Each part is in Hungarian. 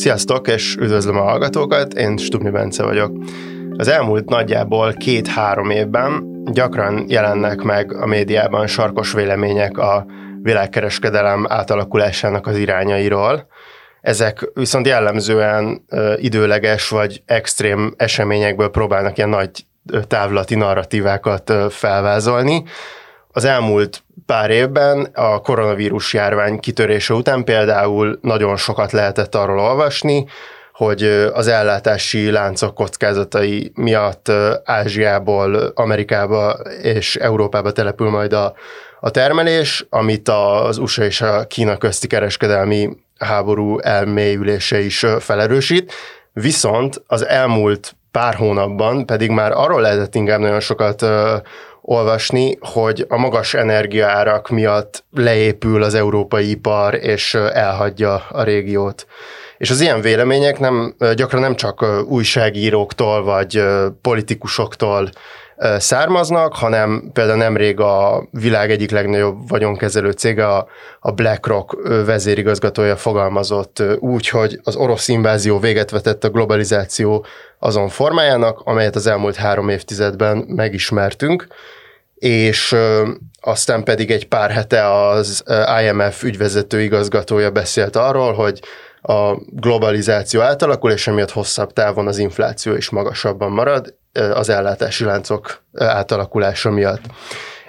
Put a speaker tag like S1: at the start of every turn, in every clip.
S1: Sziasztok, és üdvözlöm a hallgatókat, én Stubni Bence vagyok. Az elmúlt nagyjából két-három évben gyakran jelennek meg a médiában sarkos vélemények a világkereskedelem átalakulásának az irányairól. Ezek viszont jellemzően időleges vagy extrém eseményekből próbálnak ilyen nagy távlati narratívákat felvázolni. Az elmúlt pár évben a koronavírus járvány kitörése után például nagyon sokat lehetett arról olvasni, hogy az ellátási láncok kockázatai miatt Ázsiából Amerikába és Európába települ majd a, a termelés, amit az USA és a Kína közti kereskedelmi háború elmélyülése is felerősít. Viszont az elmúlt pár hónapban pedig már arról lehetett inkább nagyon sokat olvasni, hogy a magas energiaárak miatt leépül az európai ipar, és elhagyja a régiót. És az ilyen vélemények nem, gyakran nem csak újságíróktól vagy politikusoktól származnak, hanem például nemrég a világ egyik legnagyobb vagyonkezelő cége, a BlackRock vezérigazgatója fogalmazott úgy, hogy az orosz invázió véget vetett a globalizáció azon formájának, amelyet az elmúlt három évtizedben megismertünk, és aztán pedig egy pár hete az IMF ügyvezető igazgatója beszélt arról, hogy a globalizáció átalakul, és emiatt hosszabb távon az infláció is magasabban marad az ellátási láncok átalakulása miatt.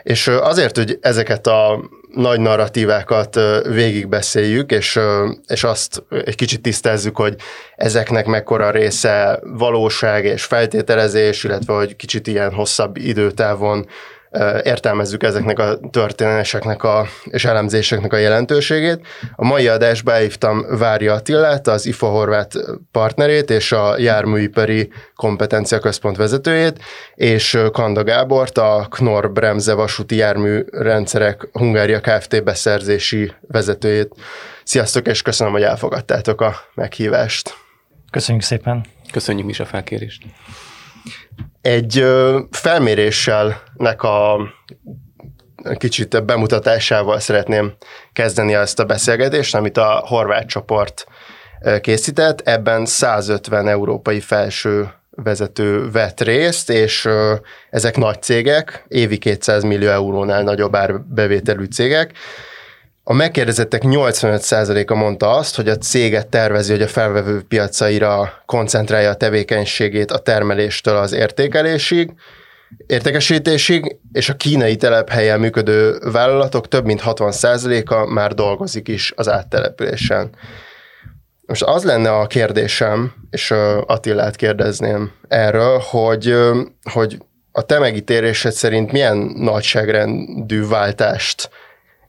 S1: És azért, hogy ezeket a nagy narratívákat végigbeszéljük, és, és azt egy kicsit tisztázzuk, hogy ezeknek mekkora része valóság és feltételezés, illetve hogy kicsit ilyen hosszabb időtávon értelmezzük ezeknek a történéseknek a, és elemzéseknek a jelentőségét. A mai adásba elhívtam Várja Attillát, az IFA Horvát partnerét és a járműipari kompetencia központ vezetőjét, és Kanda Gábort, a Knorr Bremze vasúti járműrendszerek Hungária Kft. beszerzési vezetőjét. Sziasztok, és köszönöm, hogy elfogadtátok a meghívást.
S2: Köszönjük szépen.
S3: Köszönjük is a felkérést.
S1: Egy felméréssel nek a kicsit bemutatásával szeretném kezdeni ezt a beszélgetést, amit a horvát csoport készített. Ebben 150 európai felső vezető vett részt, és ezek nagy cégek, évi 200 millió eurónál nagyobb árbevételű cégek, a megkérdezettek 85%-a mondta azt, hogy a céget tervezi, hogy a felvevő piacaira koncentrálja a tevékenységét a termeléstől az értékelésig, értékesítésig, és a kínai telephelyen működő vállalatok több mint 60%-a már dolgozik is az áttelepülésen. Most az lenne a kérdésem, és Attilát kérdezném erről, hogy, hogy a te megítélésed szerint milyen nagyságrendű váltást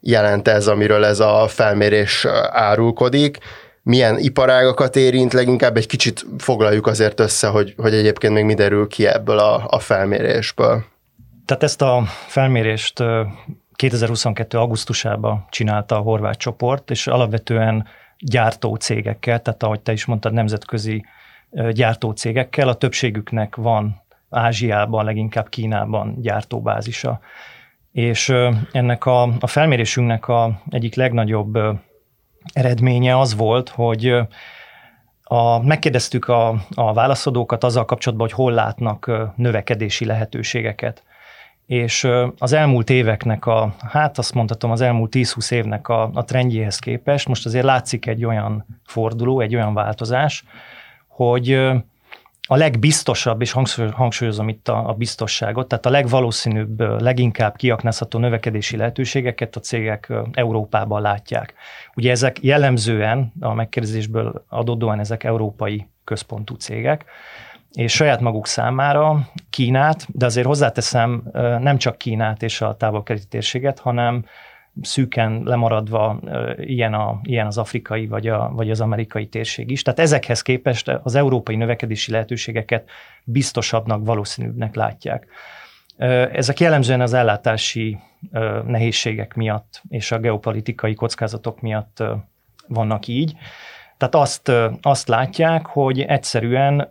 S1: jelent ez, amiről ez a felmérés árulkodik, milyen iparágakat érint, leginkább egy kicsit foglaljuk azért össze, hogy, hogy egyébként még mi derül ki ebből a, a felmérésből.
S2: Tehát ezt a felmérést 2022. augusztusában csinálta a horvát csoport, és alapvetően gyártó cégekkel, tehát ahogy te is mondtad, nemzetközi gyártó cégekkel, a többségüknek van Ázsiában, leginkább Kínában gyártóbázisa és ennek a, a felmérésünknek a egyik legnagyobb eredménye az volt, hogy a, megkérdeztük a, a válaszadókat azzal kapcsolatban, hogy hol látnak növekedési lehetőségeket. És az elmúlt éveknek a, hát azt mondhatom, az elmúlt 10-20 évnek a, a trendjéhez képest most azért látszik egy olyan forduló, egy olyan változás, hogy a legbiztosabb, és hangsúlyozom itt a, a biztosságot, tehát a legvalószínűbb, leginkább kiaknázható növekedési lehetőségeket a cégek Európában látják. Ugye ezek jellemzően, a megkérdezésből adódóan ezek európai központú cégek, és saját maguk számára Kínát, de azért hozzáteszem nem csak Kínát és a távol térséget, hanem szűken lemaradva ilyen, a, ilyen az afrikai vagy, a, vagy az amerikai térség is. Tehát ezekhez képest az európai növekedési lehetőségeket biztosabbnak, valószínűbbnek látják. Ezek jellemzően az ellátási nehézségek miatt és a geopolitikai kockázatok miatt vannak így. Tehát azt, azt látják, hogy egyszerűen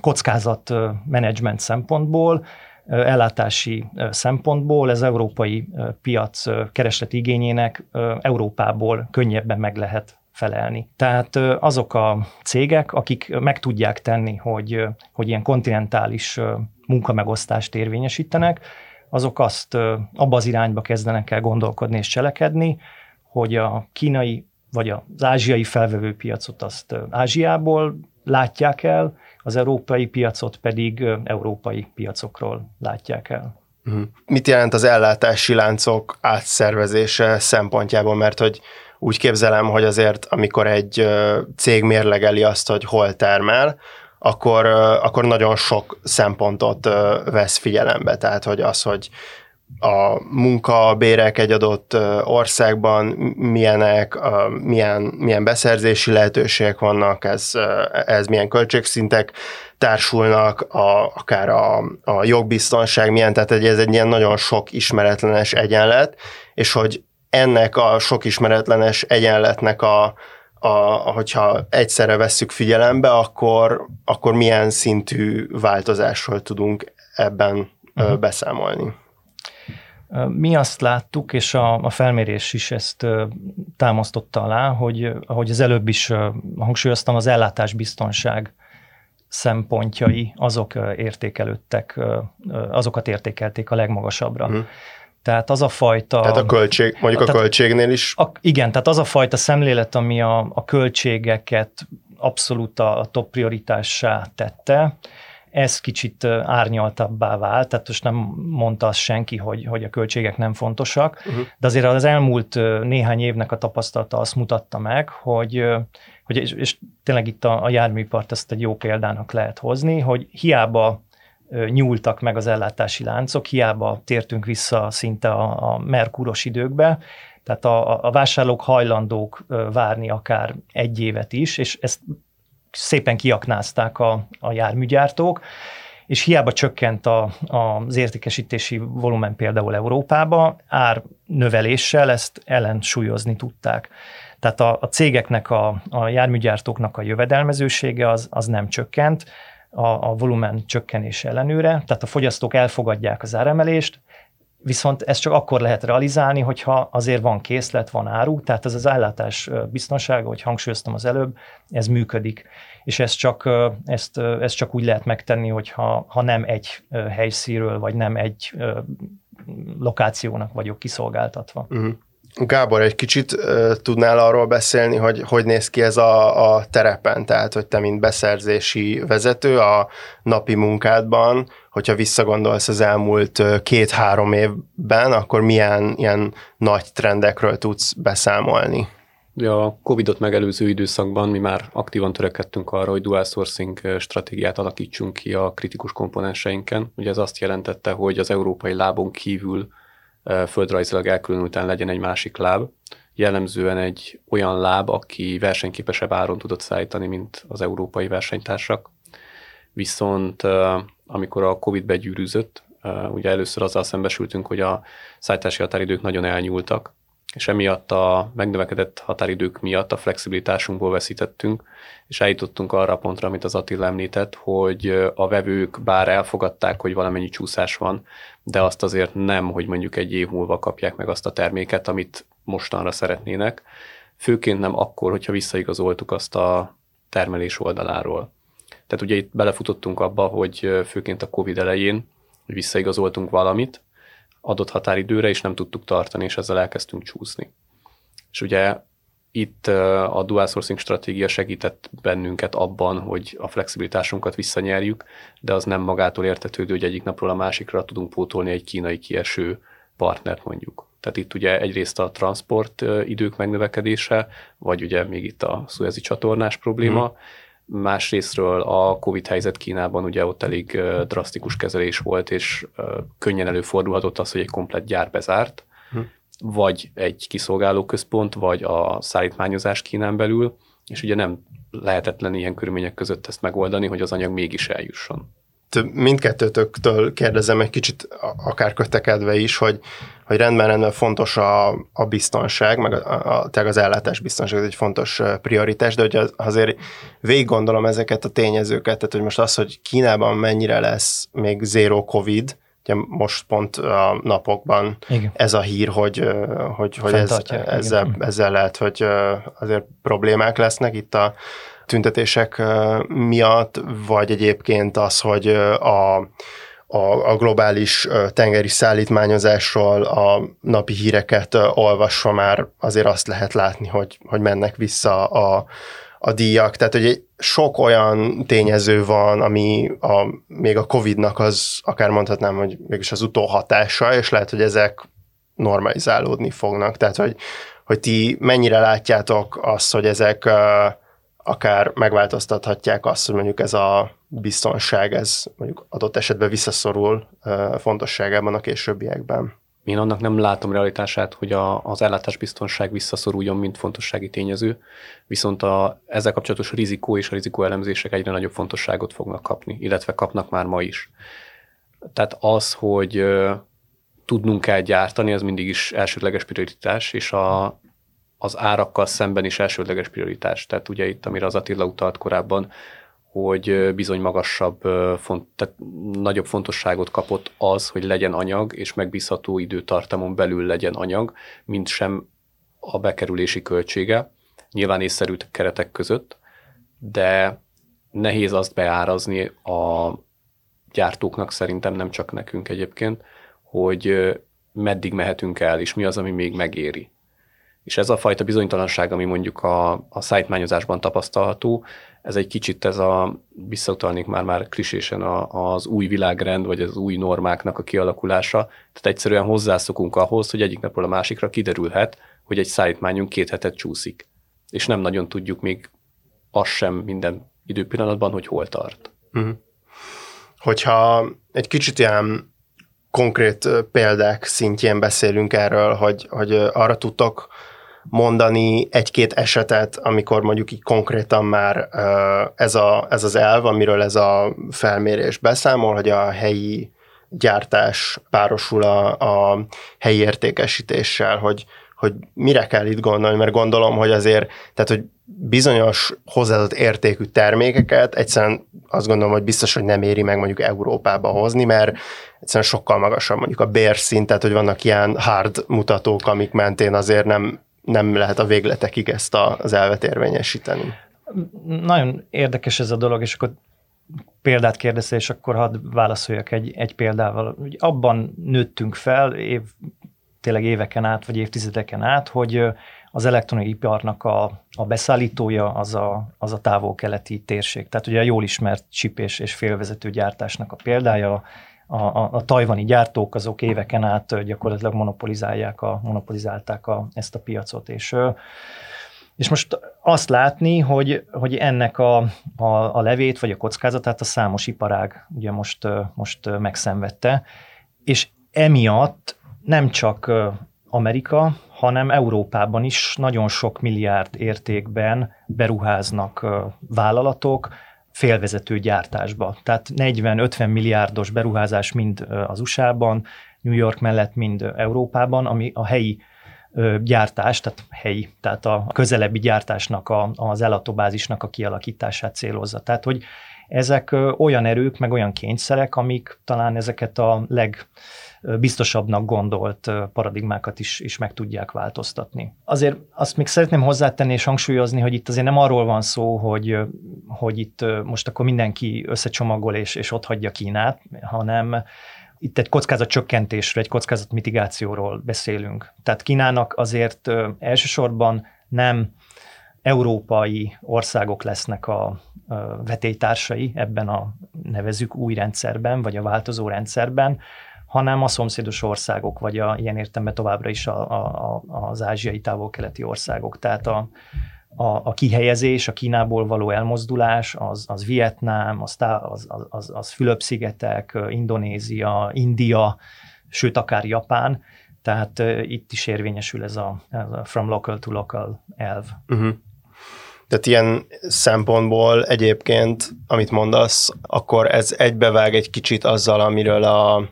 S2: kockázatmenedzsment szempontból ellátási szempontból ez európai piac keresleti igényének Európából könnyebben meg lehet felelni. Tehát azok a cégek, akik meg tudják tenni, hogy, hogy ilyen kontinentális munkamegosztást érvényesítenek, azok azt abba az irányba kezdenek el gondolkodni és cselekedni, hogy a kínai vagy az ázsiai felvevő piacot azt Ázsiából látják el, az európai piacot pedig európai piacokról látják el.
S1: Mhm. Mit jelent az ellátási láncok átszervezése szempontjából, mert hogy úgy képzelem, hogy azért amikor egy cég mérlegeli azt, hogy hol termel, akkor, akkor nagyon sok szempontot vesz figyelembe. Tehát, hogy az, hogy a munkabérek egy adott országban milyenek, milyen, milyen beszerzési lehetőségek vannak, ez, ez milyen költségszintek társulnak, a, akár a, a jogbiztonság milyen, tehát ez egy ilyen nagyon sok ismeretlenes egyenlet, és hogy ennek a sok ismeretlenes egyenletnek a, a, hogyha egyszerre vesszük figyelembe, akkor, akkor milyen szintű változásról tudunk ebben uh-huh. beszámolni.
S2: Mi azt láttuk, és a, a felmérés is ezt támasztotta alá, hogy ahogy az előbb is hangsúlyoztam, az ellátásbiztonság szempontjai azok értékelődtek, azokat értékelték a legmagasabbra. Uh-huh. Tehát az a fajta...
S1: Tehát a költség, mondjuk tehát, a költségnél is?
S2: A, igen, tehát az a fajta szemlélet, ami a, a költségeket abszolút a, a top prioritássá tette, ez kicsit árnyaltabbá vált, tehát most nem mondta azt senki, hogy, hogy a költségek nem fontosak, uh-huh. de azért az elmúlt néhány évnek a tapasztalata azt mutatta meg, hogy, hogy és, és tényleg itt a, a járműipart ezt egy jó példának lehet hozni, hogy hiába nyúltak meg az ellátási láncok, hiába tértünk vissza szinte a, a merkúros időkbe, tehát a, a vásárlók hajlandók várni akár egy évet is, és ezt szépen kiaknázták a, a járműgyártók, és hiába csökkent a, az értékesítési volumen például Európába, ár növeléssel ezt ellensúlyozni tudták. Tehát a, a cégeknek, a, a járműgyártóknak a jövedelmezősége az, az nem csökkent, a, a volumen csökkenés ellenőre, tehát a fogyasztók elfogadják az áremelést, Viszont ezt csak akkor lehet realizálni, hogyha azért van készlet, van áru, tehát ez az ellátás biztonsága, hogy hangsúlyoztam az előbb, ez működik. És ezt csak, ezt, ezt csak úgy lehet megtenni, hogyha ha nem egy helyszíről, vagy nem egy lokációnak vagyok kiszolgáltatva. Uh-huh.
S1: Gábor, egy kicsit uh, tudnál arról beszélni, hogy hogy néz ki ez a, a terepen, tehát hogy te, mint beszerzési vezető a napi munkádban, hogyha visszagondolsz az elmúlt két-három évben, akkor milyen ilyen nagy trendekről tudsz beszámolni?
S3: A Covid-ot megelőző időszakban mi már aktívan törekedtünk arra, hogy dual sourcing stratégiát alakítsunk ki a kritikus komponenseinken. Ugye ez azt jelentette, hogy az európai lábon kívül földrajzilag elkülönülten legyen egy másik láb, jellemzően egy olyan láb, aki versenyképesebb áron tudott szállítani, mint az európai versenytársak. Viszont amikor a Covid begyűrűzött, ugye először azzal szembesültünk, hogy a szállítási határidők nagyon elnyúltak, és emiatt a megnövekedett határidők miatt a flexibilitásunkból veszítettünk, és eljutottunk arra a pontra, amit az Attila említett, hogy a vevők bár elfogadták, hogy valamennyi csúszás van, de azt azért nem, hogy mondjuk egy év múlva kapják meg azt a terméket, amit mostanra szeretnének, főként nem akkor, hogyha visszaigazoltuk azt a termelés oldaláról. Tehát ugye itt belefutottunk abba, hogy főként a Covid elején visszaigazoltunk valamit, adott határidőre, és nem tudtuk tartani, és ezzel elkezdtünk csúszni. És ugye itt a dual sourcing stratégia segített bennünket abban, hogy a flexibilitásunkat visszanyerjük, de az nem magától értetődő, hogy egyik napról a másikra tudunk pótolni egy kínai kieső partnert mondjuk. Tehát itt ugye egyrészt a transport idők megnövekedése, vagy ugye még itt a szuezi csatornás probléma, hmm Másrésztről a Covid helyzet Kínában ugye ott elég drasztikus kezelés volt, és könnyen előfordulhatott az, hogy egy komplet gyár bezárt, hm. vagy egy kiszolgáló központ, vagy a szállítmányozás Kínán belül, és ugye nem lehetetlen ilyen körülmények között ezt megoldani, hogy az anyag mégis eljusson
S1: mindkettőtöktől kérdezem egy kicsit, akár kötekedve is, hogy, hogy rendben, rendben fontos a, a biztonság, meg a, a, az ellátás biztonság, ez egy fontos prioritás, de hogy azért végig gondolom ezeket a tényezőket, tehát hogy most az, hogy Kínában mennyire lesz még zero covid, ugye most pont a napokban Igen. ez a hír, hogy, hogy, hogy ez, ezzel, ezzel lehet, hogy azért problémák lesznek itt a tüntetések miatt, vagy egyébként az, hogy a, a, a globális tengeri szállítmányozásról a napi híreket olvasva már azért azt lehet látni, hogy, hogy mennek vissza a, a díjak. Tehát, hogy sok olyan tényező van, ami a, még a Covid-nak az, akár mondhatnám, hogy mégis az utóhatása, és lehet, hogy ezek normalizálódni fognak. Tehát, hogy, hogy ti mennyire látjátok azt, hogy ezek uh, akár megváltoztathatják azt, hogy mondjuk ez a biztonság, ez mondjuk adott esetben visszaszorul fontosságában a későbbiekben.
S3: Én annak nem látom realitását, hogy a, az ellátásbiztonság visszaszoruljon, mint fontossági tényező, viszont a, ezzel kapcsolatos rizikó és a rizikó elemzések egyre nagyobb fontosságot fognak kapni, illetve kapnak már ma is. Tehát az, hogy tudnunk kell gyártani, az mindig is elsődleges prioritás, és a, az árakkal szemben is elsődleges prioritás. Tehát ugye itt, amire az Attila utalt korábban, hogy bizony magasabb, font, tehát nagyobb fontosságot kapott az, hogy legyen anyag, és megbízható időtartamon belül legyen anyag, mint sem a bekerülési költsége, nyilván észszerű keretek között, de nehéz azt beárazni a gyártóknak, szerintem nem csak nekünk egyébként, hogy meddig mehetünk el, és mi az, ami még megéri. És ez a fajta bizonytalanság, ami mondjuk a, a szájtmányozásban tapasztalható, ez egy kicsit ez a, visszautalnék már-már klisésen a, az új világrend, vagy az új normáknak a kialakulása. Tehát egyszerűen hozzászokunk ahhoz, hogy egyik napról a másikra kiderülhet, hogy egy szállítmányunk két hetet csúszik. És nem nagyon tudjuk még azt sem minden időpillanatban, hogy hol tart. Uh-huh.
S1: Hogyha egy kicsit ilyen konkrét példák szintjén beszélünk erről, hogy, hogy arra tudtok mondani egy-két esetet, amikor mondjuk így konkrétan már ez, a, ez az elv, amiről ez a felmérés beszámol, hogy a helyi gyártás párosul a, a helyi értékesítéssel, hogy, hogy mire kell itt gondolni, mert gondolom, hogy azért, tehát hogy bizonyos hozzáadott értékű termékeket egyszerűen azt gondolom, hogy biztos, hogy nem éri meg mondjuk Európába hozni, mert egyszerűen sokkal magasabb mondjuk a bérszint, tehát hogy vannak ilyen hard mutatók, amik mentén azért nem nem lehet a végletekig ezt az elvet érvényesíteni.
S2: Nagyon érdekes ez a dolog, és akkor példát kérdezte, és akkor hadd válaszoljak egy, egy példával. Ugye abban nőttünk fel, év, tényleg éveken át, vagy évtizedeken át, hogy az elektronikai iparnak a, a beszállítója az a, az a távol-keleti térség. Tehát ugye a jól ismert chip és, és félvezető gyártásnak a példája, a, a, a tajvani gyártók azok éveken át gyakorlatilag monopolizálják a, monopolizálták a, ezt a piacot, és és most azt látni, hogy, hogy ennek a, a, a levét vagy a kockázatát a számos iparág ugye most, most megszenvedte, és emiatt nem csak Amerika, hanem Európában is nagyon sok milliárd értékben beruháznak vállalatok, félvezető gyártásba. Tehát 40-50 milliárdos beruházás mind az USA-ban, New York mellett, mind Európában, ami a helyi gyártás, tehát helyi, tehát a közelebbi gyártásnak, a, az elatóbázisnak a kialakítását célozza. Tehát, hogy ezek olyan erők, meg olyan kényszerek, amik talán ezeket a leg biztosabbnak gondolt paradigmákat is, is meg tudják változtatni. Azért azt még szeretném hozzátenni és hangsúlyozni, hogy itt azért nem arról van szó, hogy, hogy itt most akkor mindenki összecsomagol és, és ott hagyja Kínát, hanem itt egy kockázat csökkentésről, egy kockázat mitigációról beszélünk. Tehát Kínának azért elsősorban nem európai országok lesznek a vetélytársai ebben a nevezük új rendszerben, vagy a változó rendszerben, hanem a szomszédos országok, vagy a, ilyen értelemben továbbra is a, a, az ázsiai távol-keleti országok. Tehát a, a, a kihelyezés, a Kínából való elmozdulás, az, az Vietnám, az, az, az, az Fülöp-szigetek, Indonézia, India, sőt akár Japán, tehát uh, itt is érvényesül ez a, ez a from local to local elv. Uh-huh.
S1: Tehát ilyen szempontból egyébként, amit mondasz, akkor ez egybevág egy kicsit azzal, amiről a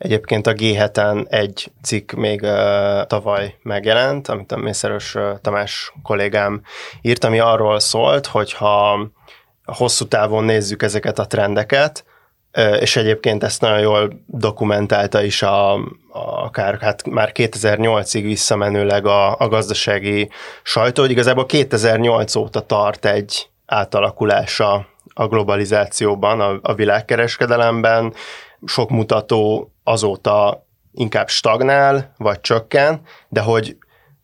S1: Egyébként a G7-en egy cikk még uh, tavaly megjelent, amit a Mészerős uh, Tamás kollégám írt, ami arról szólt, hogy ha hosszú távon nézzük ezeket a trendeket, és egyébként ezt nagyon jól dokumentálta is a, a akár hát már 2008-ig visszamenőleg a, a gazdasági sajtó, hogy igazából 2008 óta tart egy átalakulása a globalizációban, a, a világkereskedelemben, sok mutató azóta inkább stagnál, vagy csökken, de hogy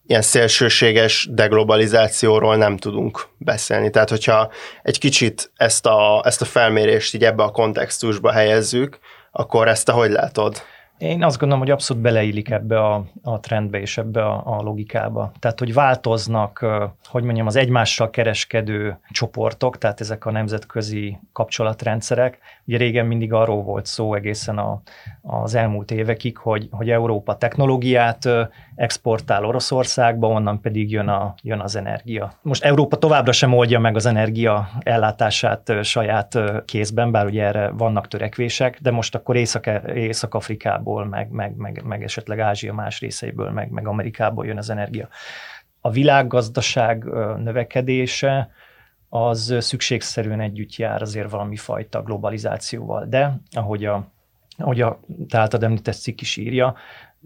S1: ilyen szélsőséges deglobalizációról nem tudunk beszélni. Tehát, hogyha egy kicsit ezt a, ezt a felmérést így ebbe a kontextusba helyezzük, akkor ezt te hogy látod?
S2: Én azt gondolom, hogy abszolút beleillik ebbe a, a trendbe és ebbe a, a logikába. Tehát, hogy változnak, hogy mondjam, az egymással kereskedő csoportok, tehát ezek a nemzetközi kapcsolatrendszerek. Ugye régen mindig arról volt szó egészen a, az elmúlt évekig, hogy, hogy Európa technológiát exportál Oroszországba, onnan pedig jön, a, jön az energia. Most Európa továbbra sem oldja meg az energia ellátását saját kézben, bár ugye erre vannak törekvések, de most akkor Észak- Észak-Afrikából, meg, meg, meg, meg esetleg Ázsia más részeiből, meg, meg Amerikából jön az energia. A világgazdaság növekedése az szükségszerűen együtt jár azért valami fajta globalizációval, de ahogy a ahogy a te általad említett cikk is írja,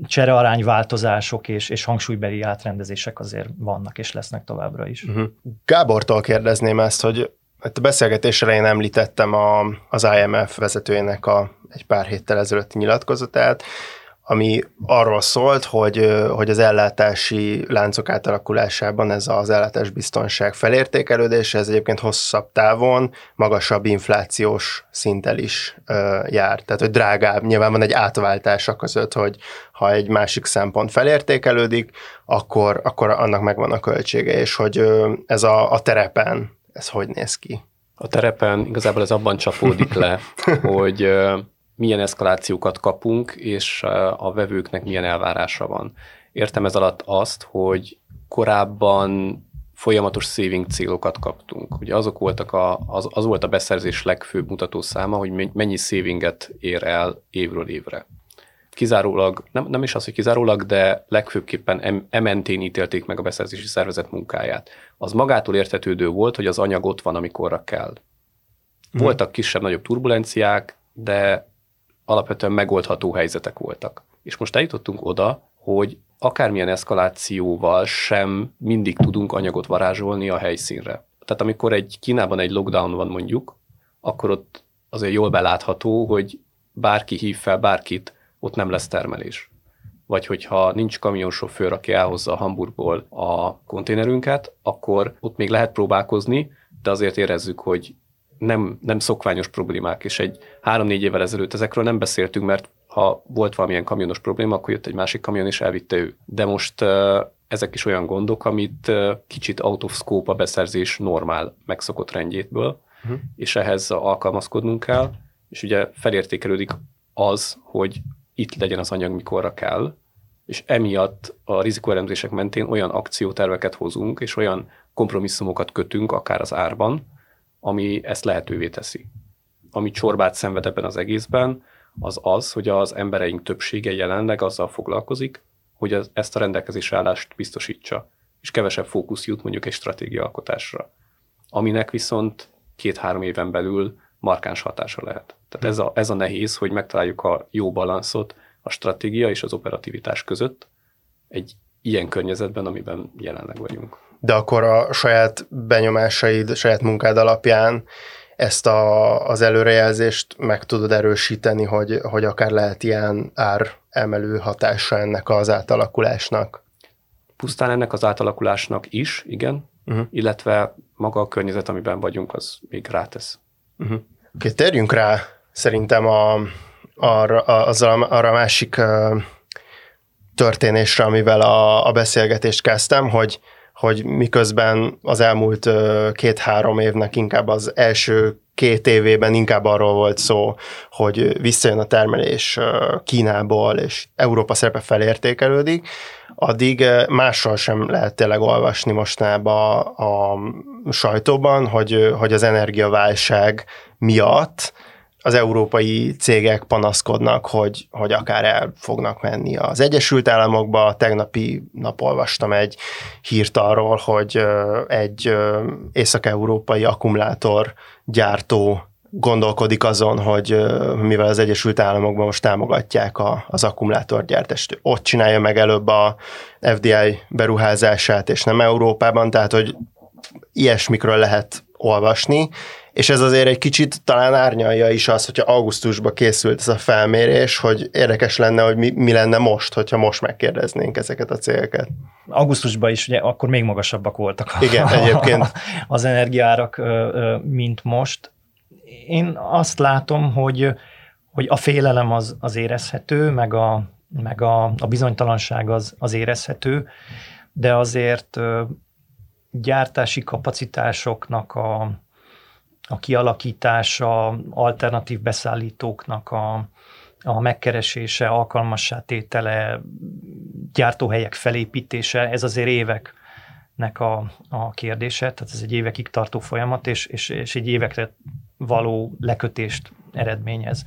S2: cserearányváltozások és, és hangsúlybeli átrendezések azért vannak és lesznek továbbra is. Uh-huh.
S1: Gábortól kérdezném ezt, hogy a beszélgetés elején említettem a, az IMF vezetőjének a egy pár héttel ezelőtti nyilatkozatát, ami arról szólt, hogy, hogy az ellátási láncok átalakulásában ez az ellátás biztonság felértékelődése, ez egyébként hosszabb távon magasabb inflációs szinttel is jár. Tehát, hogy drágább, nyilván van egy átváltás a között, hogy ha egy másik szempont felértékelődik, akkor, akkor annak megvan a költsége, és hogy ez a, a terepen, ez hogy néz ki?
S3: A terepen igazából ez abban csapódik le, hogy milyen eszkalációkat kapunk, és a vevőknek milyen elvárása van. Értem ez alatt azt, hogy korábban folyamatos saving célokat kaptunk. Ugye azok voltak a, az, az volt a beszerzés legfőbb mutatószáma, hogy mennyi savinget ér el évről évre. Kizárólag, nem, nem is az, hogy kizárólag, de legfőbbképpen ementén ítélték meg a beszerzési szervezet munkáját. Az magától értetődő volt, hogy az anyag ott van, amikorra kell. Mhm. Voltak kisebb-nagyobb turbulenciák, de alapvetően megoldható helyzetek voltak. És most eljutottunk oda, hogy akármilyen eszkalációval sem mindig tudunk anyagot varázsolni a helyszínre. Tehát amikor egy Kínában egy lockdown van mondjuk, akkor ott azért jól belátható, hogy bárki hív fel bárkit, ott nem lesz termelés. Vagy hogyha nincs kamionsofőr, aki elhozza a Hamburgból a konténerünket, akkor ott még lehet próbálkozni, de azért érezzük, hogy nem, nem szokványos problémák, és egy három-négy évvel ezelőtt ezekről nem beszéltünk, mert ha volt valamilyen kamionos probléma, akkor jött egy másik kamion, és elvitte ő. De most ezek is olyan gondok, amit kicsit out of scope a beszerzés normál megszokott rendjétből, uh-huh. és ehhez alkalmazkodnunk kell, és ugye felértékelődik az, hogy itt legyen az anyag, mikorra kell, és emiatt a rizikóelemzések mentén olyan akcióterveket hozunk, és olyan kompromisszumokat kötünk, akár az árban, ami ezt lehetővé teszi. Ami csorbát szenved ebben az egészben, az az, hogy az embereink többsége jelenleg azzal foglalkozik, hogy ezt a rendelkezésre állást biztosítsa, és kevesebb fókusz jut mondjuk egy alkotásra, aminek viszont két-három éven belül markáns hatása lehet. Tehát ez a, ez a nehéz, hogy megtaláljuk a jó balanszot a stratégia és az operativitás között egy ilyen környezetben, amiben jelenleg vagyunk
S1: de akkor a saját benyomásaid, saját munkád alapján ezt a, az előrejelzést meg tudod erősíteni, hogy, hogy akár lehet ilyen ár emelő hatása ennek az átalakulásnak?
S3: Pusztán ennek az átalakulásnak is, igen, uh-huh. illetve maga a környezet, amiben vagyunk, az még rátesz.
S1: Uh-huh. Oké, okay, térjünk rá szerintem a, arra, azzal, arra a másik uh, történésre, amivel a, a beszélgetést kezdtem, hogy hogy miközben az elmúlt két-három évnek inkább az első két évében inkább arról volt szó, hogy visszajön a termelés Kínából, és Európa szerepe felértékelődik, addig mással sem lehet tényleg olvasni mostanában a, a sajtóban, hogy, hogy az energiaválság miatt az európai cégek panaszkodnak, hogy, hogy akár el fognak menni az Egyesült Államokba. Tegnapi nap olvastam egy hírt arról, hogy egy észak-európai akkumulátor gyártó gondolkodik azon, hogy mivel az Egyesült Államokban most támogatják a, az akkumulátorgyártást, ott csinálja meg előbb a FDI beruházását, és nem Európában, tehát hogy ilyesmikről lehet olvasni, és ez azért egy kicsit talán árnyalja is az, hogyha augusztusban készült ez a felmérés, hogy érdekes lenne, hogy mi, mi lenne most, hogyha most megkérdeznénk ezeket a céleket.
S2: Augusztusban is ugye akkor még magasabbak voltak
S1: Igen, egyébként.
S2: az energiárak, mint most. Én azt látom, hogy, hogy a félelem az, az érezhető, meg a, meg a, a bizonytalanság az, az érezhető, de azért gyártási kapacitásoknak a, a kialakítása, alternatív beszállítóknak a, a megkeresése, alkalmassá tétele, gyártóhelyek felépítése, ez azért éveknek a, a kérdése, tehát ez egy évekig tartó folyamat, és, és, és egy évekre való lekötést eredményez.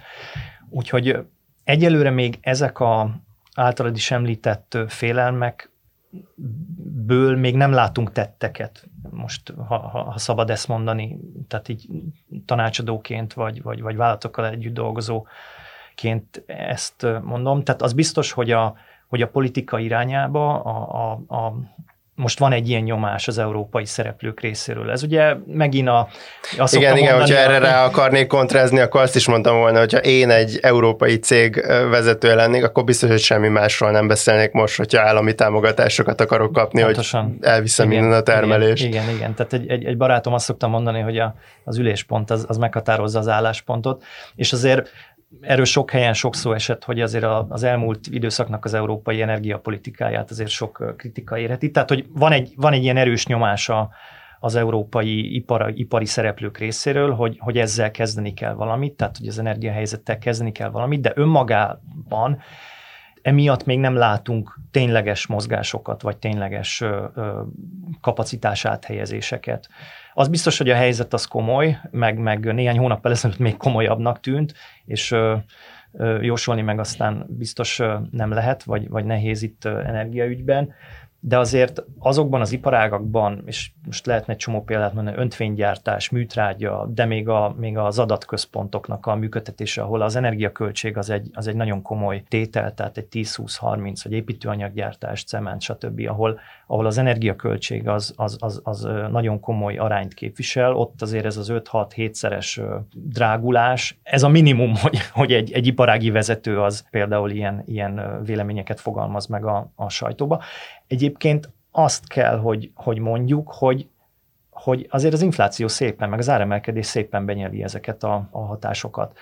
S2: Úgyhogy egyelőre még ezek a általad is említett félelmek ből még nem látunk tetteket, most ha, ha, ha szabad ezt mondani, tehát így tanácsadóként vagy, vagy, vagy vállalatokkal együtt dolgozóként ezt mondom. Tehát az biztos, hogy a, hogy a politika irányába a, a, a most van egy ilyen nyomás az európai szereplők részéről. Ez ugye megint a...
S1: Azt igen, igen, hogyha erre rá akarnék kontrázni, akkor azt is mondtam volna, hogyha én egy európai cég vezető lennék, akkor biztos, hogy semmi másról nem beszélnék most, hogyha állami támogatásokat akarok kapni, Pontosan. hogy elviszem igen, minden a termelést.
S2: Igen, igen, igen. Tehát egy, egy, egy barátom azt szoktam mondani, hogy a, az üléspont az, az meghatározza az álláspontot, és azért erről sok helyen sok szó esett, hogy azért az elmúlt időszaknak az európai energiapolitikáját azért sok kritika érheti. Tehát, hogy van egy, van egy ilyen erős nyomása az európai ipar, ipari szereplők részéről, hogy, hogy ezzel kezdeni kell valamit, tehát hogy az energiahelyzettel kezdeni kell valamit, de önmagában emiatt még nem látunk tényleges mozgásokat, vagy tényleges kapacitás áthelyezéseket. Az biztos, hogy a helyzet az komoly, meg, meg néhány hónap ezelőtt még komolyabbnak tűnt, és jósolni meg aztán biztos nem lehet, vagy, vagy nehéz itt energiaügyben de azért azokban az iparágakban, és most lehetne egy csomó példát mondani, öntvénygyártás, műtrágya, de még, a, még az adatközpontoknak a működtetése, ahol az energiaköltség az egy, az egy nagyon komoly tétel, tehát egy 10-20-30, vagy építőanyaggyártás, cement, stb., ahol, ahol az energiaköltség az, az, az, az nagyon komoly arányt képvisel, ott azért ez az 5-6-7-szeres drágulás, ez a minimum, hogy, hogy egy, egy iparági vezető az például ilyen, ilyen véleményeket fogalmaz meg a, a sajtóba. Egyébként azt kell, hogy, hogy mondjuk, hogy, hogy azért az infláció szépen, meg az áremelkedés szépen benyeli ezeket a, a hatásokat.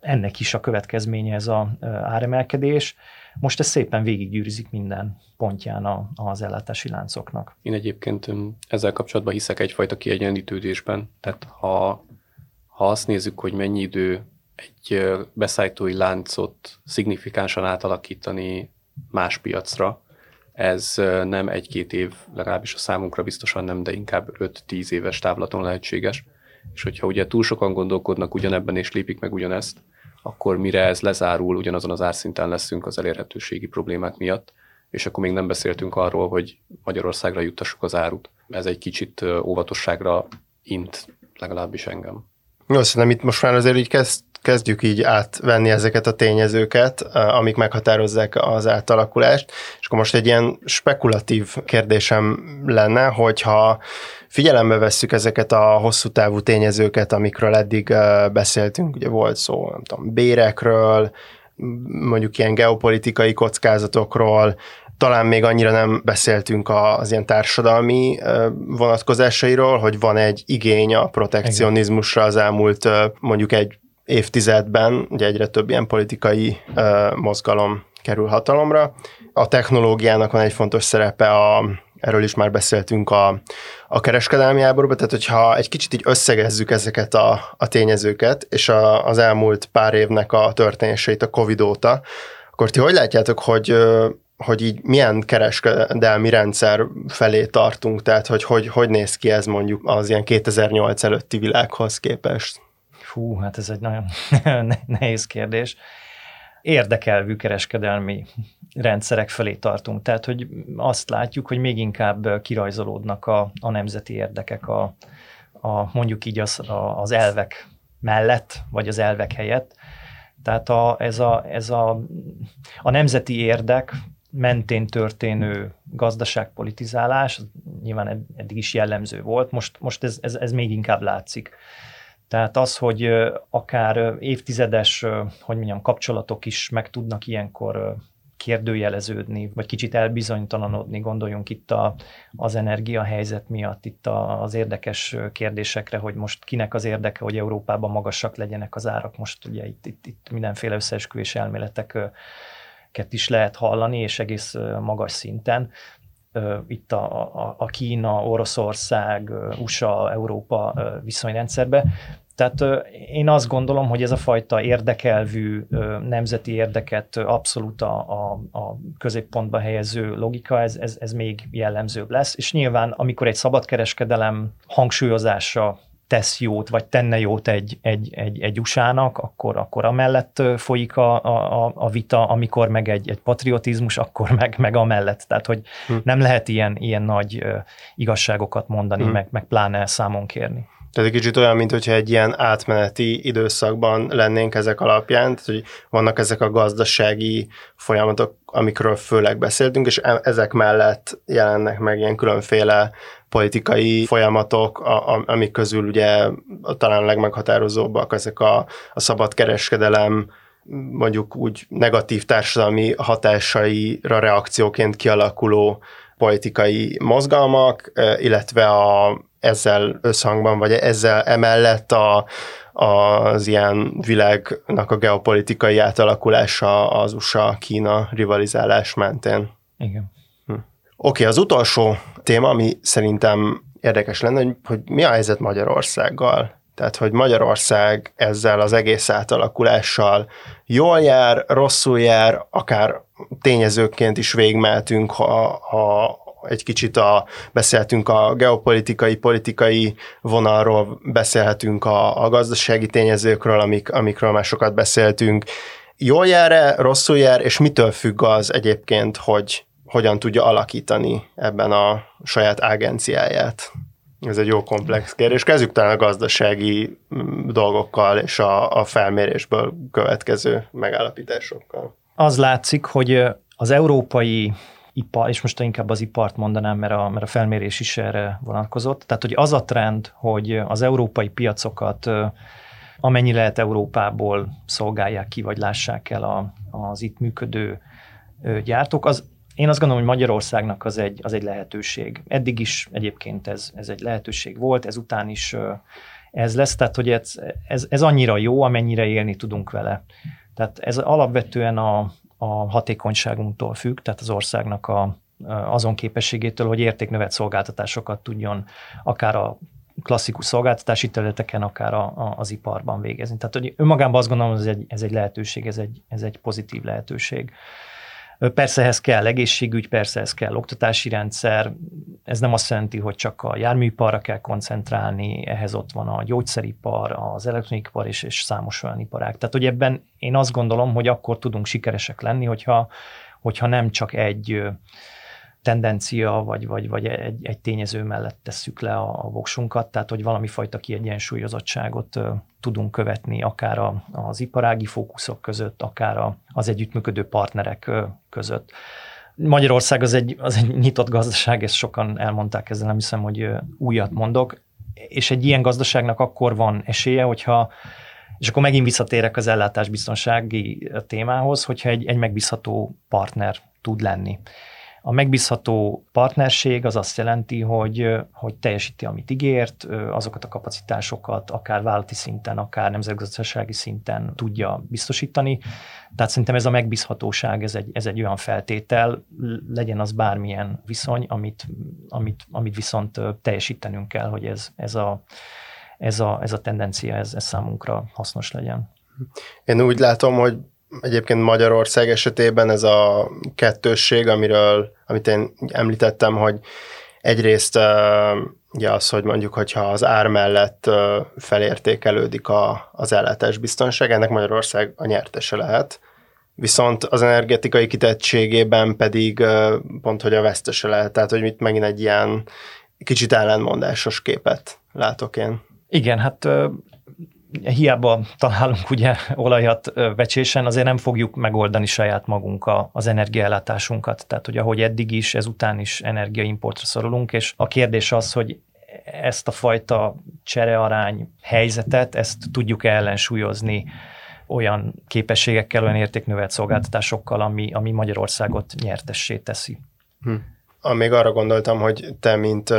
S2: Ennek is a következménye ez az áremelkedés. Most ez szépen végiggyűrűzik minden pontján a, az ellátási láncoknak.
S3: Én egyébként ezzel kapcsolatban hiszek egyfajta kiegyenlítődésben. Tehát ha, ha azt nézzük, hogy mennyi idő egy beszállítói láncot szignifikánsan átalakítani más piacra, ez nem egy-két év, legalábbis a számunkra biztosan nem, de inkább 5-10 éves távlaton lehetséges. És hogyha ugye túl sokan gondolkodnak ugyanebben és lépik meg ugyanezt, akkor mire ez lezárul, ugyanazon az árszinten leszünk az elérhetőségi problémák miatt, és akkor még nem beszéltünk arról, hogy Magyarországra juttassuk az árut. Ez egy kicsit óvatosságra int, legalábbis engem.
S1: Jó, szerintem itt most már azért így kezd, kezdjük így átvenni ezeket a tényezőket, amik meghatározzák az átalakulást, és akkor most egy ilyen spekulatív kérdésem lenne, hogyha figyelembe vesszük ezeket a hosszú távú tényezőket, amikről eddig beszéltünk, ugye volt szó, nem tudom, bérekről, mondjuk ilyen geopolitikai kockázatokról, talán még annyira nem beszéltünk az ilyen társadalmi vonatkozásairól, hogy van egy igény a protekcionizmusra az elmúlt mondjuk egy évtizedben, ugye egyre több ilyen politikai mozgalom kerül hatalomra. A technológiának van egy fontos szerepe a erről is már beszéltünk a, a kereskedelmi háborúban, tehát hogyha egy kicsit így összegezzük ezeket a, a tényezőket, és a, az elmúlt pár évnek a történéseit a Covid óta, akkor ti hogy látjátok, hogy hogy így milyen kereskedelmi rendszer felé tartunk, tehát hogy hogy, hogy néz ki ez mondjuk az ilyen 2008 előtti világhoz képest?
S2: Fú, hát ez egy nagyon nehéz kérdés. Érdekelvű kereskedelmi rendszerek felé tartunk. Tehát, hogy azt látjuk, hogy még inkább kirajzolódnak a, a nemzeti érdekek, a, a mondjuk így az, a, az elvek mellett, vagy az elvek helyett. Tehát a, ez, a, ez a, a nemzeti érdek mentén történő gazdaságpolitizálás, nyilván eddig is jellemző volt, most, most ez, ez, ez még inkább látszik. Tehát az, hogy akár évtizedes, hogy mondjam, kapcsolatok is meg tudnak ilyenkor kérdőjeleződni, vagy kicsit elbizonytalanodni, gondoljunk itt a, az energiahelyzet miatt, itt a, az érdekes kérdésekre, hogy most kinek az érdeke, hogy Európában magasak legyenek az árak. Most ugye itt, itt, itt mindenféle összeesküvés elméleteket is lehet hallani, és egész magas szinten. Itt a, a, a Kína, Oroszország, USA, Európa viszonyrendszerbe. Tehát én azt gondolom, hogy ez a fajta érdekelvű, nemzeti érdeket abszolút a, a, a középpontba helyező logika, ez, ez, ez még jellemzőbb lesz. És nyilván, amikor egy szabadkereskedelem hangsúlyozása tesz jót, vagy tenne jót egy, egy, egy, egy USA-nak, akkor, akkor amellett folyik a, a, a vita, amikor meg egy, egy patriotizmus, akkor meg, meg amellett. Tehát, hogy hm. nem lehet ilyen, ilyen nagy igazságokat mondani, hm. meg, meg pláne számon kérni.
S1: Tehát egy kicsit olyan, mint hogyha egy ilyen átmeneti időszakban lennénk ezek alapján, tehát hogy vannak ezek a gazdasági folyamatok, amikről főleg beszéltünk, és e- ezek mellett jelennek meg ilyen különféle politikai folyamatok, amik közül ugye talán legmeghatározóbbak ezek a, a szabad kereskedelem, mondjuk úgy negatív társadalmi hatásaira reakcióként kialakuló politikai mozgalmak, illetve a ezzel összhangban, vagy ezzel emellett a, az ilyen világnak a geopolitikai átalakulása az USA-Kína rivalizálás mentén.
S2: Igen.
S1: Hm. Oké, okay, az utolsó téma, ami szerintem érdekes lenne, hogy, hogy mi a helyzet Magyarországgal? Tehát, hogy Magyarország ezzel az egész átalakulással jól jár, rosszul jár, akár tényezőként is végmeltünk, ha, ha egy kicsit a, beszéltünk a geopolitikai, politikai vonalról, beszélhetünk a, a gazdasági tényezőkről, amik, amikről már sokat beszéltünk. Jól jár-e, rosszul jár, és mitől függ az egyébként, hogy hogyan tudja alakítani ebben a saját agenciáját? Ez egy jó komplex kérdés. Kezdjük talán a gazdasági mm, dolgokkal és a, a felmérésből következő megállapításokkal.
S2: Az látszik, hogy az európai ipar, és most inkább az ipart mondanám, mert a, mert a felmérés is erre vonatkozott. Tehát, hogy az a trend, hogy az európai piacokat amennyi lehet Európából szolgálják ki, vagy lássák el a, az itt működő gyártók, az én azt gondolom, hogy Magyarországnak az egy, az egy lehetőség. Eddig is egyébként ez, ez egy lehetőség volt, ezután is ez lesz, tehát hogy ez, ez, ez annyira jó, amennyire élni tudunk vele. Tehát ez alapvetően a, a hatékonyságunktól függ, tehát az országnak a, azon képességétől, hogy értéknövet szolgáltatásokat tudjon akár a klasszikus szolgáltatási területeken, akár a, a, az iparban végezni. Tehát hogy önmagában azt gondolom, hogy ez egy, ez egy lehetőség, ez egy, ez egy pozitív lehetőség. Persze ehhez kell egészségügy, persze ehhez kell oktatási rendszer, ez nem azt jelenti, hogy csak a járműiparra kell koncentrálni, ehhez ott van a gyógyszeripar, az elektronikipar és, és számos olyan iparák. Tehát, hogy ebben én azt gondolom, hogy akkor tudunk sikeresek lenni, hogyha, hogyha nem csak egy tendencia, vagy, vagy, vagy egy, egy tényező mellett tesszük le a, a voksunkat, tehát hogy valami fajta kiegyensúlyozottságot uh, tudunk követni, akár a, az iparági fókuszok között, akár a, az együttműködő partnerek uh, között. Magyarország az egy, az egy nyitott gazdaság, ezt sokan elmondták, ezzel nem hiszem, hogy újat mondok, és egy ilyen gazdaságnak akkor van esélye, hogyha és akkor megint visszatérek az ellátásbiztonsági témához, hogyha egy, egy megbízható partner tud lenni. A megbízható partnerség az azt jelenti, hogy, hogy teljesíti, amit ígért, azokat a kapacitásokat akár vállalati szinten, akár nemzetgazdasági szinten tudja biztosítani. Tehát szerintem ez a megbízhatóság, ez egy, ez egy olyan feltétel, legyen az bármilyen viszony, amit, amit, amit viszont teljesítenünk kell, hogy ez, ez, a, ez, a, ez a tendencia, ez, ez számunkra hasznos legyen.
S1: Én úgy látom, hogy egyébként Magyarország esetében ez a kettősség, amiről, amit én említettem, hogy egyrészt ugye az, hogy mondjuk, hogyha az ár mellett felértékelődik a, az ellátásbiztonság, ennek Magyarország a nyertese lehet, viszont az energetikai kitettségében pedig pont, hogy a vesztese lehet, tehát hogy mit megint egy ilyen kicsit ellenmondásos képet látok én.
S2: Igen, hát hiába találunk ugye olajat vecsésen, azért nem fogjuk megoldani saját magunk az energiaellátásunkat. Tehát, hogy ahogy eddig is, ezután is energiaimportra szorulunk, és a kérdés az, hogy ezt a fajta cserearány helyzetet, ezt tudjuk ellensúlyozni olyan képességekkel, olyan értéknövelt szolgáltatásokkal, ami, ami Magyarországot nyertessé teszi.
S1: Hm. Még arra gondoltam, hogy te, mint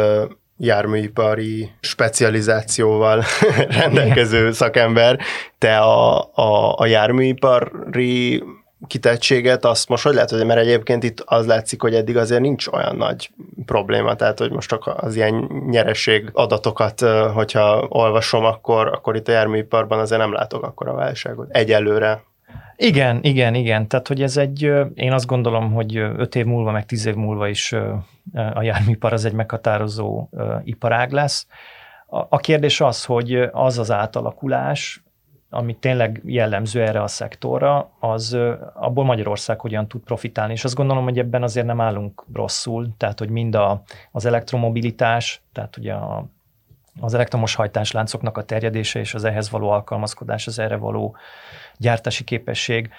S1: járműipari specializációval rendelkező szakember, te a, a, a járműipari kitettséget, azt most hogy lehet, hogy mert egyébként itt az látszik, hogy eddig azért nincs olyan nagy probléma, tehát hogy most az ilyen nyereség adatokat, hogyha olvasom, akkor, akkor itt a járműiparban azért nem látok akkor a válságot. Egyelőre.
S2: Igen, igen, igen. Tehát, hogy ez egy, én azt gondolom, hogy öt év múlva, meg tíz év múlva is a járműipar az egy meghatározó iparág lesz. A kérdés az, hogy az az átalakulás, ami tényleg jellemző erre a szektorra, az abból Magyarország hogyan tud profitálni. És azt gondolom, hogy ebben azért nem állunk rosszul, tehát hogy mind a, az elektromobilitás, tehát ugye a, az elektromos hajtásláncoknak a terjedése és az ehhez való alkalmazkodás, az erre való gyártási képesség,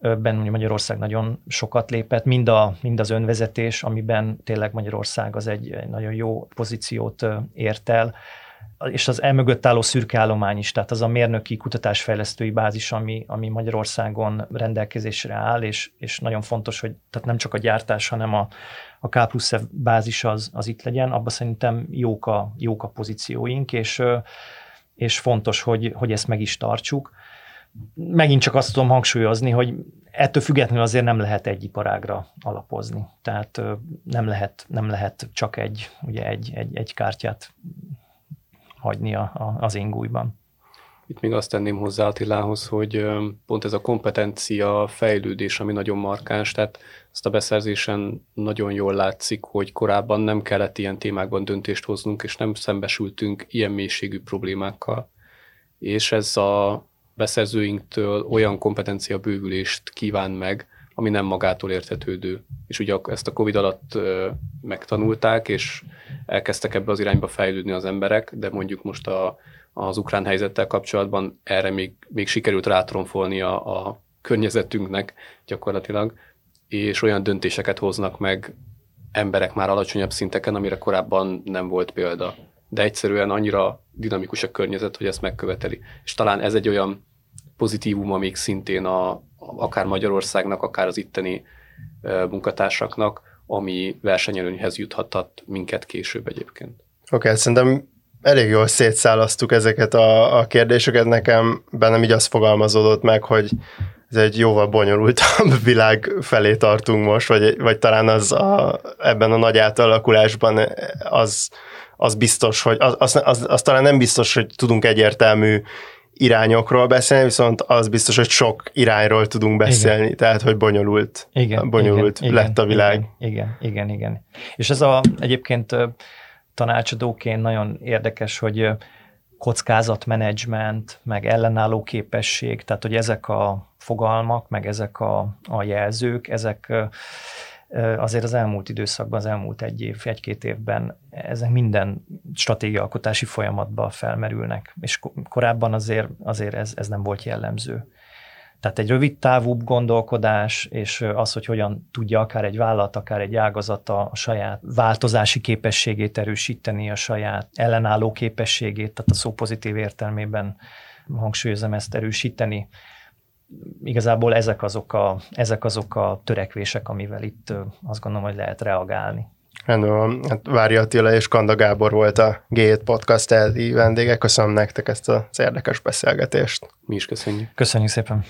S2: ben Magyarország nagyon sokat lépett, mind, a, mind az önvezetés, amiben tényleg Magyarország az egy, egy nagyon jó pozíciót ért el, és az elmögött álló szürke állomány is, tehát az a mérnöki kutatásfejlesztői bázis, ami, ami Magyarországon rendelkezésre áll, és, és nagyon fontos, hogy tehát nem csak a gyártás, hanem a, a K plusz F bázis az, az itt legyen, abban szerintem jók a, jók a pozícióink, és, és fontos, hogy, hogy ezt meg is tartsuk. Megint csak azt tudom hangsúlyozni, hogy ettől függetlenül azért nem lehet egy iparágra alapozni. Tehát nem lehet, nem lehet csak egy, ugye egy, egy, egy kártyát hagyni a, a, az ingújban.
S3: Itt még azt tenném hozzá Attilához, hogy pont ez a kompetencia fejlődés, ami nagyon markáns, tehát ezt a beszerzésen nagyon jól látszik, hogy korábban nem kellett ilyen témákban döntést hoznunk, és nem szembesültünk ilyen mélységű problémákkal. És ez a beszerzőinktől olyan kompetencia bővülést kíván meg, ami nem magától értetődő. És ugye ezt a Covid alatt megtanulták, és elkezdtek ebbe az irányba fejlődni az emberek, de mondjuk most a, az ukrán helyzettel kapcsolatban erre még, még sikerült rátronfolni a, a környezetünknek gyakorlatilag, és olyan döntéseket hoznak meg emberek már alacsonyabb szinteken, amire korábban nem volt példa. De egyszerűen annyira dinamikus a környezet, hogy ezt megköveteli. És talán ez egy olyan pozitívuma még szintén a, akár Magyarországnak, akár az itteni munkatársaknak, ami versenyelőnyhez juthatott minket később egyébként. Oké,
S1: okay, szerintem elég jól szétszálasztuk ezeket a, a kérdéseket. Nekem bennem így azt fogalmazódott meg, hogy ez egy jóval bonyolultabb világ felé tartunk most, vagy, vagy talán az a, ebben a nagy átalakulásban az, az biztos, hogy az, az, az, az talán nem biztos, hogy tudunk egyértelmű irányokról beszélni, viszont az biztos, hogy sok irányról tudunk beszélni, igen. tehát hogy bonyolult, igen, bonyolult igen, lett a világ.
S2: Igen, igen, igen, igen. És ez a egyébként tanácsadóként nagyon érdekes, hogy kockázatmenedzsment, meg ellenálló képesség, tehát hogy ezek a fogalmak, meg ezek a, a jelzők, ezek azért az elmúlt időszakban, az elmúlt egy év, egy-két évben ezek minden stratégiaalkotási folyamatban felmerülnek, és korábban azért, azért ez, ez nem volt jellemző. Tehát egy rövid távúbb gondolkodás, és az, hogy hogyan tudja akár egy vállalat, akár egy ágazata a saját változási képességét erősíteni, a saját ellenálló képességét, tehát a szó pozitív értelmében hangsúlyozom ezt erősíteni, igazából ezek azok, a, ezek azok a törekvések, amivel itt azt gondolom, hogy lehet reagálni.
S1: Rendben van. Hát Vári Attila és Kanda Gábor volt a G7 Podcast eldi vendége. Köszönöm nektek ezt az érdekes beszélgetést.
S3: Mi is köszönjük.
S2: Köszönjük szépen.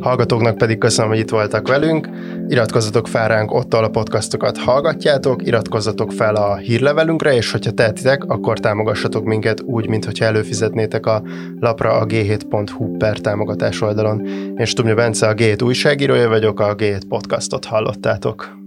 S1: Hallgatóknak pedig köszönöm, hogy itt voltak velünk. Iratkozzatok fel ránk ott, a podcastokat hallgatjátok, iratkozzatok fel a hírlevelünkre, és hogyha tehetitek, akkor támogassatok minket úgy, mintha előfizetnétek a lapra a g7.hu per támogatás oldalon. Én Stubnya Bence, a G7 újságírója vagyok, a G7 podcastot hallottátok.